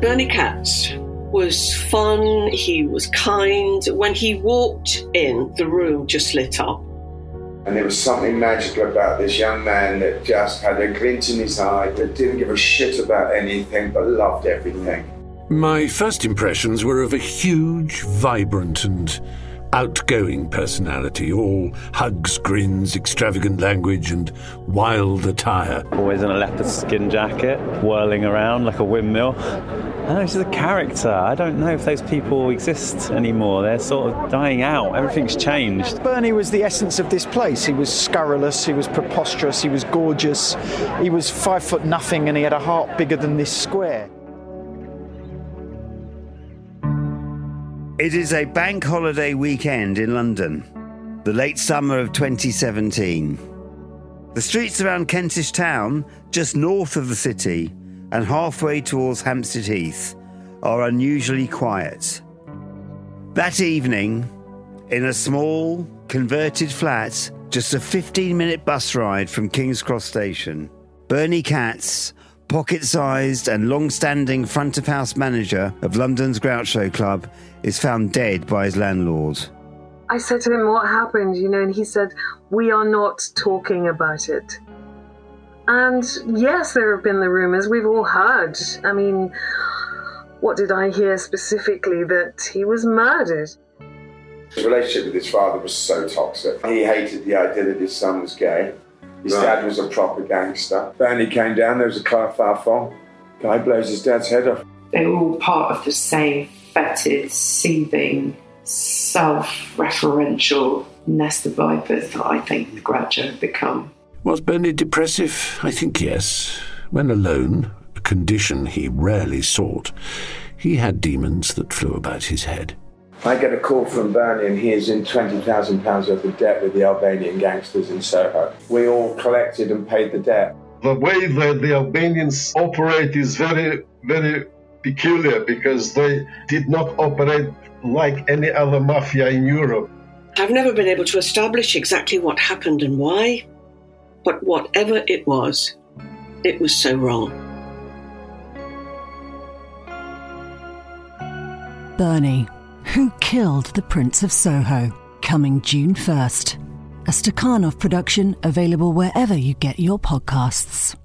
Bernie Katz was fun, he was kind. When he walked in, the room just lit up. And there was something magical about this young man that just had a glint in his eye, that didn't give a shit about anything but loved everything. My first impressions were of a huge, vibrant, and outgoing personality, all hugs, grins, extravagant language, and wild attire. Always in a leopard skin jacket, whirling around like a windmill. Oh, she's a character. I don't know if those people exist anymore. They're sort of dying out. Everything's changed. Bernie was the essence of this place. He was scurrilous, he was preposterous, he was gorgeous, he was five foot nothing, and he had a heart bigger than this square. It is a bank holiday weekend in London, the late summer of 2017. The streets around Kentish Town, just north of the city and halfway towards Hampstead Heath, are unusually quiet. That evening, in a small, converted flat, just a 15 minute bus ride from King's Cross Station, Bernie Katz pocket sized and long standing front of house manager of London's Groucho Club, is found dead by his landlord. I said to him, What happened? You know, and he said, We are not talking about it. And yes, there have been the rumours we've all heard. I mean, what did I hear specifically? That he was murdered. His relationship with his father was so toxic. He hated the idea that his son was gay. His right. dad was a proper gangster. Bernie came down, there was a kerfuffle. Guy blows his dad's head off. They're all part of the same fetid, seething, self referential nest of vipers that I think the Groucho had become. Was Bernie depressive? I think yes. When alone, a condition he rarely sought, he had demons that flew about his head. I get a call from Bernie and he is in £20,000 worth of debt with the Albanian gangsters in Soho. We all collected and paid the debt. The way that the Albanians operate is very, very peculiar because they did not operate like any other mafia in Europe. I've never been able to establish exactly what happened and why, but whatever it was, it was so wrong. Bernie who Killed the Prince of Soho? Coming June 1st. A Stakhanov production available wherever you get your podcasts.